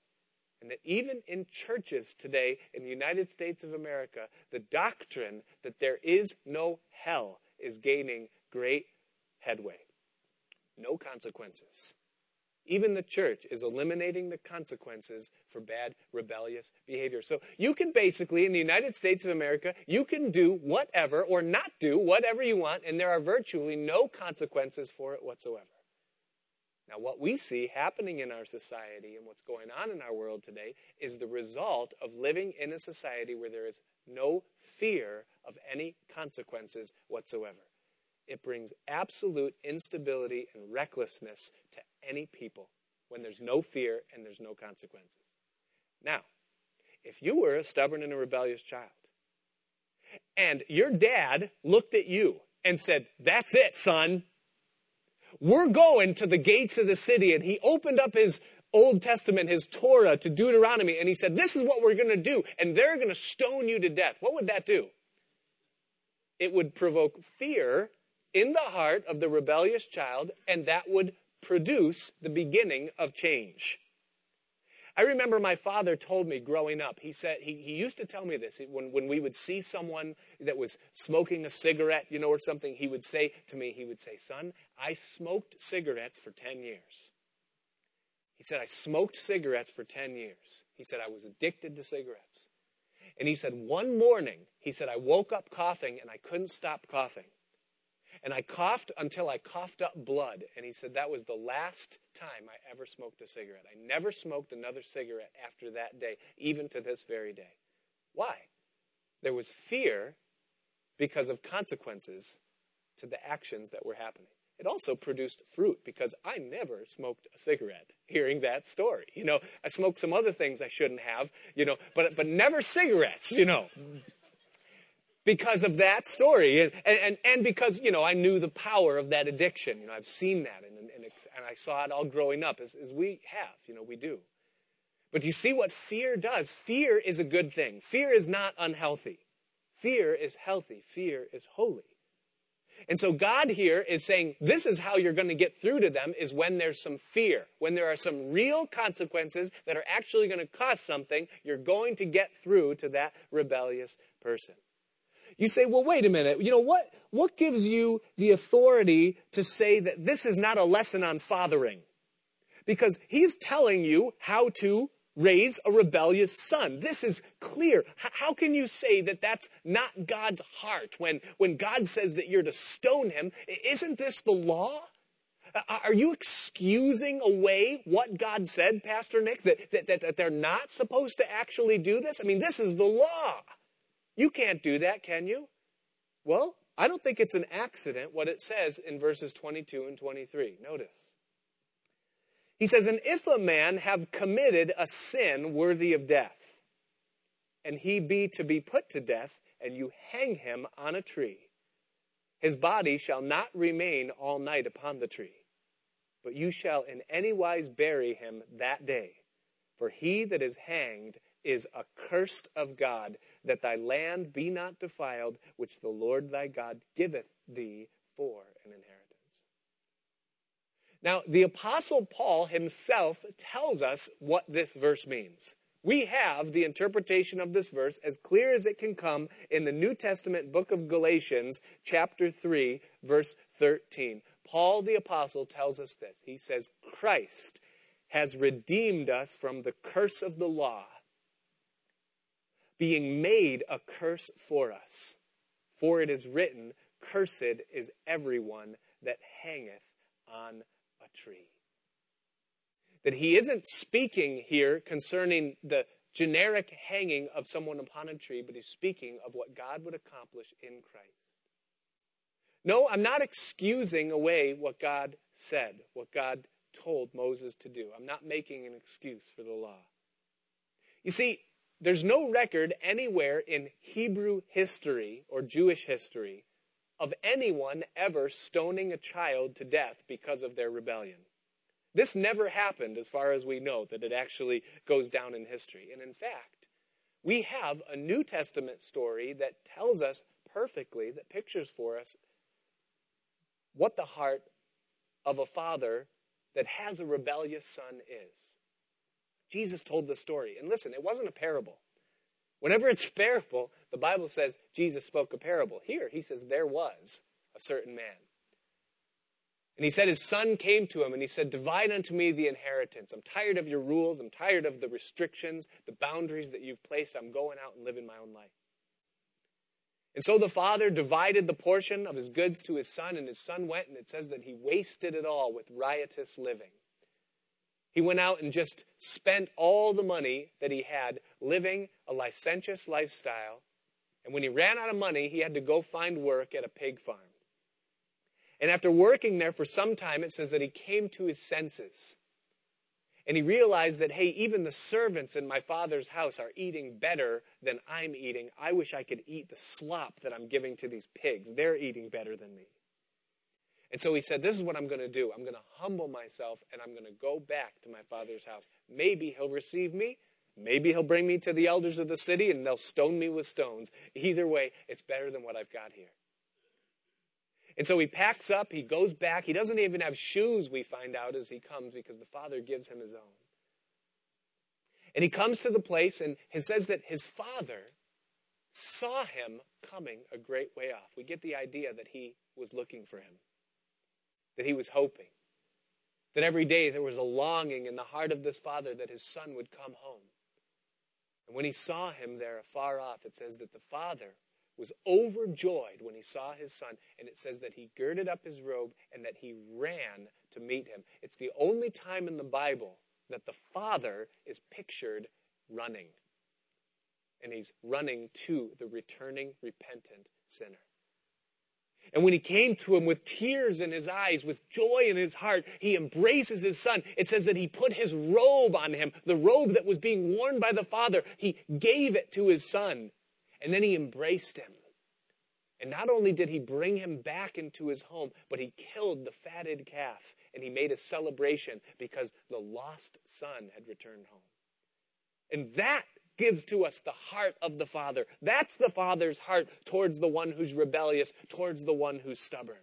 And that even in churches today in the United States of America, the doctrine that there is no hell is gaining great headway. No consequences. Even the church is eliminating the consequences for bad, rebellious behavior. So you can basically, in the United States of America, you can do whatever or not do whatever you want, and there are virtually no consequences for it whatsoever. Now, what we see happening in our society and what's going on in our world today is the result of living in a society where there is no fear of any consequences whatsoever. It brings absolute instability and recklessness to any people when there's no fear and there's no consequences. Now, if you were a stubborn and a rebellious child, and your dad looked at you and said, That's it, son. We're going to the gates of the city. And he opened up his Old Testament, his Torah to Deuteronomy, and he said, This is what we're going to do, and they're going to stone you to death. What would that do? It would provoke fear in the heart of the rebellious child, and that would produce the beginning of change. I remember my father told me growing up, he said, he, he used to tell me this. When, when we would see someone that was smoking a cigarette, you know, or something, he would say to me, he would say, Son, I smoked cigarettes for 10 years. He said, I smoked cigarettes for 10 years. He said, I was addicted to cigarettes. And he said, one morning, he said, I woke up coughing and I couldn't stop coughing. And I coughed until I coughed up blood. And he said, that was the last time I ever smoked a cigarette. I never smoked another cigarette after that day, even to this very day. Why? There was fear because of consequences to the actions that were happening. It also produced fruit because I never smoked a cigarette hearing that story. You know, I smoked some other things I shouldn't have, you know, but, but never cigarettes, you know. because of that story and, and, and because, you know, I knew the power of that addiction. You know, I've seen that and, and, and I saw it all growing up as, as we have, you know, we do. But you see what fear does? Fear is a good thing. Fear is not unhealthy. Fear is healthy. Fear is holy. And so God here is saying, this is how you're going to get through to them is when there's some fear. When there are some real consequences that are actually going to cost something, you're going to get through to that rebellious person. You say, well, wait a minute. You know, what, what gives you the authority to say that this is not a lesson on fathering? Because he's telling you how to raise a rebellious son. This is clear. How can you say that that's not God's heart when, when God says that you're to stone him? Isn't this the law? Are you excusing away what God said, Pastor Nick, that, that, that, that they're not supposed to actually do this? I mean, this is the law. You can't do that, can you? Well, I don't think it's an accident what it says in verses 22 and 23. Notice. He says, And if a man have committed a sin worthy of death, and he be to be put to death, and you hang him on a tree, his body shall not remain all night upon the tree, but you shall in any wise bury him that day. For he that is hanged is accursed of God, that thy land be not defiled, which the Lord thy God giveth thee for an inheritance. Now, the Apostle Paul himself tells us what this verse means. We have the interpretation of this verse as clear as it can come in the New Testament book of Galatians, chapter 3, verse 13. Paul the Apostle tells us this. He says, Christ has redeemed us from the curse of the law, being made a curse for us. For it is written, Cursed is everyone that hangeth on tree. That he isn't speaking here concerning the generic hanging of someone upon a tree, but he's speaking of what God would accomplish in Christ. No, I'm not excusing away what God said, what God told Moses to do. I'm not making an excuse for the law. You see, there's no record anywhere in Hebrew history or Jewish history of anyone ever stoning a child to death because of their rebellion. This never happened, as far as we know, that it actually goes down in history. And in fact, we have a New Testament story that tells us perfectly, that pictures for us what the heart of a father that has a rebellious son is. Jesus told the story. And listen, it wasn't a parable. Whenever it's parable, the Bible says Jesus spoke a parable. Here, he says there was a certain man. And he said his son came to him and he said, Divide unto me the inheritance. I'm tired of your rules. I'm tired of the restrictions, the boundaries that you've placed. I'm going out and living my own life. And so the father divided the portion of his goods to his son, and his son went, and it says that he wasted it all with riotous living. He went out and just spent all the money that he had living a licentious lifestyle. And when he ran out of money, he had to go find work at a pig farm. And after working there for some time, it says that he came to his senses. And he realized that, hey, even the servants in my father's house are eating better than I'm eating. I wish I could eat the slop that I'm giving to these pigs. They're eating better than me. And so he said, This is what I'm going to do. I'm going to humble myself and I'm going to go back to my father's house. Maybe he'll receive me. Maybe he'll bring me to the elders of the city and they'll stone me with stones. Either way, it's better than what I've got here. And so he packs up, he goes back. He doesn't even have shoes, we find out as he comes, because the father gives him his own. And he comes to the place and he says that his father saw him coming a great way off. We get the idea that he was looking for him that he was hoping. That every day there was a longing in the heart of this father that his son would come home. And when he saw him there afar off, it says that the father was overjoyed when he saw his son, and it says that he girded up his robe and that he ran to meet him. It's the only time in the Bible that the father is pictured running. And he's running to the returning, repentant sinner. And when he came to him with tears in his eyes, with joy in his heart, he embraces his son. It says that he put his robe on him, the robe that was being worn by the father. He gave it to his son. And then he embraced him. And not only did he bring him back into his home, but he killed the fatted calf and he made a celebration because the lost son had returned home. And that gives to us the heart of the Father. That's the Father's heart towards the one who's rebellious, towards the one who's stubborn.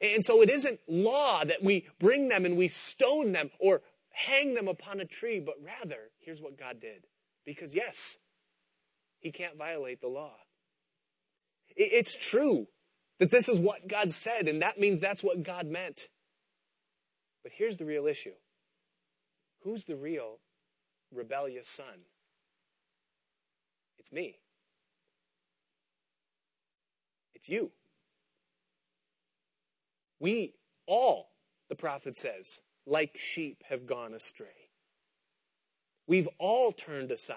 And so it isn't law that we bring them and we stone them or hang them upon a tree, but rather, here's what God did. Because yes, he can't violate the law. It's true that this is what God said, and that means that's what God meant. But here's the real issue who's the real rebellious son? It's me. It's you. We all, the prophet says, like sheep have gone astray. We've all turned aside.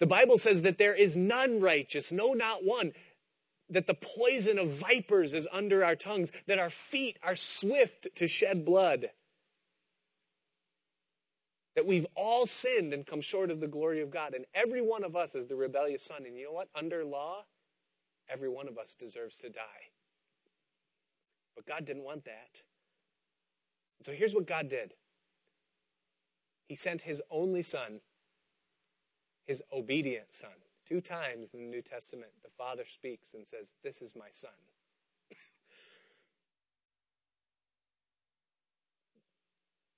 The Bible says that there is none righteous, no, not one. That the poison of vipers is under our tongues, that our feet are swift to shed blood. That we've all sinned and come short of the glory of God. And every one of us is the rebellious son. And you know what? Under law, every one of us deserves to die. But God didn't want that. so here's what God did He sent His only Son his obedient son. Two times in the New Testament, the Father speaks and says, This is my son.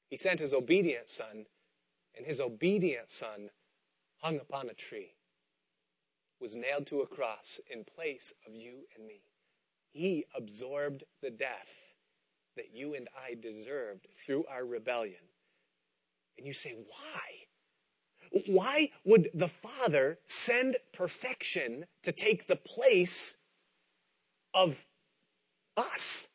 he sent his obedient son, and his obedient son hung upon a tree, was nailed to a cross in place of you and me. He absorbed the death that you and I deserved through our rebellion. And you say, why? Why would the Father send perfection to take the place of us?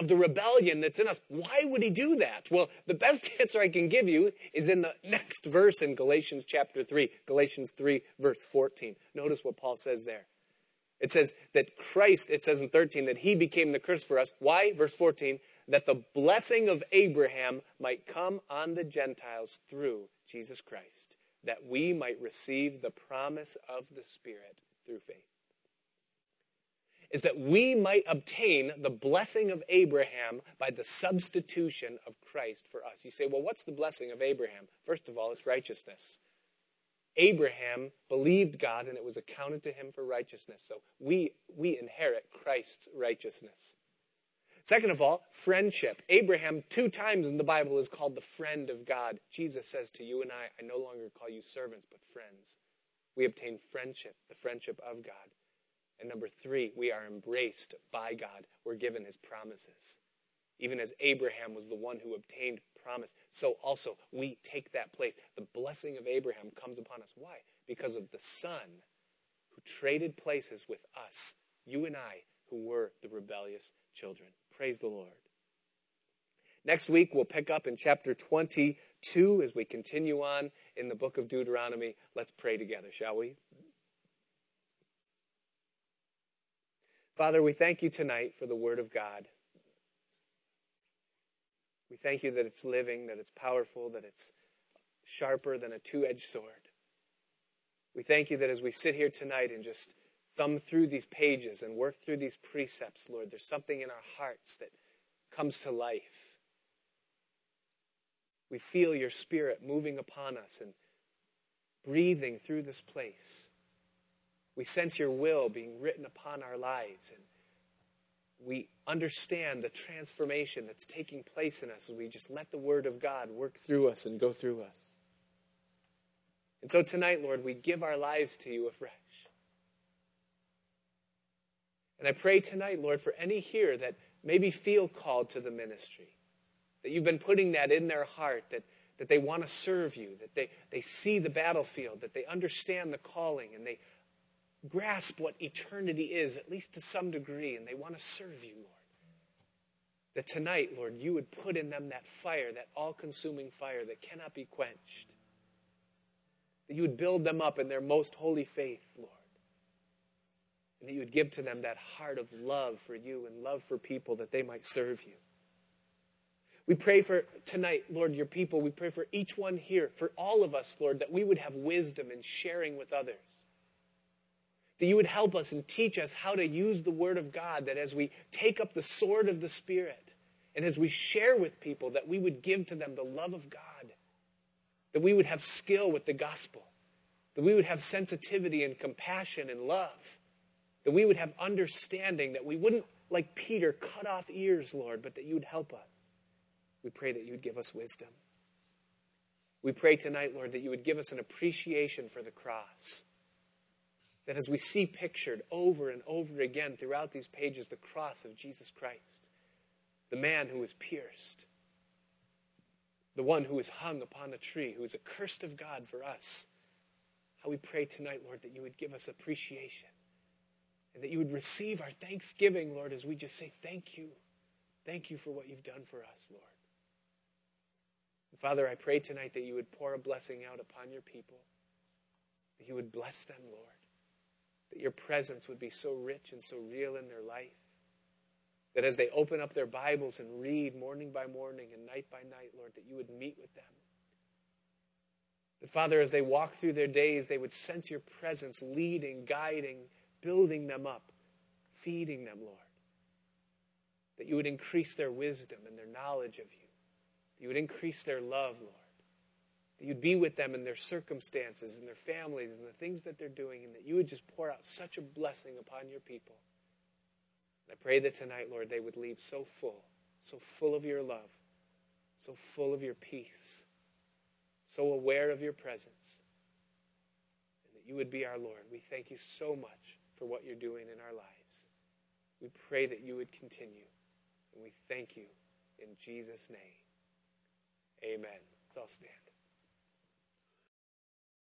Of the rebellion that's in us. Why would he do that? Well, the best answer I can give you is in the next verse in Galatians chapter 3, Galatians 3, verse 14. Notice what Paul says there. It says that Christ, it says in 13, that he became the curse for us. Why? Verse 14, that the blessing of Abraham might come on the Gentiles through Jesus Christ, that we might receive the promise of the Spirit through faith. Is that we might obtain the blessing of Abraham by the substitution of Christ for us. You say, well, what's the blessing of Abraham? First of all, it's righteousness. Abraham believed God and it was accounted to him for righteousness. So we, we inherit Christ's righteousness. Second of all, friendship. Abraham, two times in the Bible, is called the friend of God. Jesus says to you and I, I no longer call you servants, but friends. We obtain friendship, the friendship of God. And number three, we are embraced by God. We're given his promises. Even as Abraham was the one who obtained promise, so also we take that place. The blessing of Abraham comes upon us. Why? Because of the Son who traded places with us, you and I, who were the rebellious children. Praise the Lord. Next week, we'll pick up in chapter 22 as we continue on in the book of Deuteronomy. Let's pray together, shall we? Father, we thank you tonight for the Word of God. We thank you that it's living, that it's powerful, that it's sharper than a two edged sword. We thank you that as we sit here tonight and just thumb through these pages and work through these precepts, Lord, there's something in our hearts that comes to life. We feel your spirit moving upon us and breathing through this place. We sense your will being written upon our lives and we understand the transformation that's taking place in us as we just let the Word of God work through us and go through us. And so tonight, Lord, we give our lives to you afresh. And I pray tonight, Lord, for any here that maybe feel called to the ministry, that you've been putting that in their heart, that, that they want to serve you, that they, they see the battlefield, that they understand the calling, and they grasp what eternity is, at least to some degree, and they want to serve you, Lord. That tonight, Lord, you would put in them that fire, that all consuming fire that cannot be quenched. That you would build them up in their most holy faith, Lord and that you would give to them that heart of love for you and love for people that they might serve you. We pray for tonight, Lord, your people. We pray for each one here, for all of us, Lord, that we would have wisdom in sharing with others. That you would help us and teach us how to use the Word of God, that as we take up the sword of the Spirit and as we share with people, that we would give to them the love of God, that we would have skill with the gospel, that we would have sensitivity and compassion and love, that we would have understanding, that we wouldn't, like Peter, cut off ears, Lord, but that you would help us. We pray that you would give us wisdom. We pray tonight, Lord, that you would give us an appreciation for the cross that as we see pictured over and over again throughout these pages the cross of Jesus Christ, the man who was pierced, the one who was hung upon a tree, who is accursed of God for us, how we pray tonight, Lord, that you would give us appreciation and that you would receive our thanksgiving, Lord, as we just say, Thank you. Thank you for what you've done for us, Lord. Father, I pray tonight that you would pour a blessing out upon your people, that you would bless them, Lord that your presence would be so rich and so real in their life. That as they open up their Bibles and read morning by morning and night by night, Lord, that you would meet with them. That, Father, as they walk through their days, they would sense your presence leading, guiding, building them up, feeding them, Lord. That you would increase their wisdom and their knowledge of you. That you would increase their love, Lord that you'd be with them in their circumstances and their families and the things that they're doing, and that you would just pour out such a blessing upon your people. And I pray that tonight, Lord, they would leave so full, so full of your love, so full of your peace, so aware of your presence, and that you would be our Lord. We thank you so much for what you're doing in our lives. We pray that you would continue, and we thank you in Jesus' name. Amen. Let's all stand.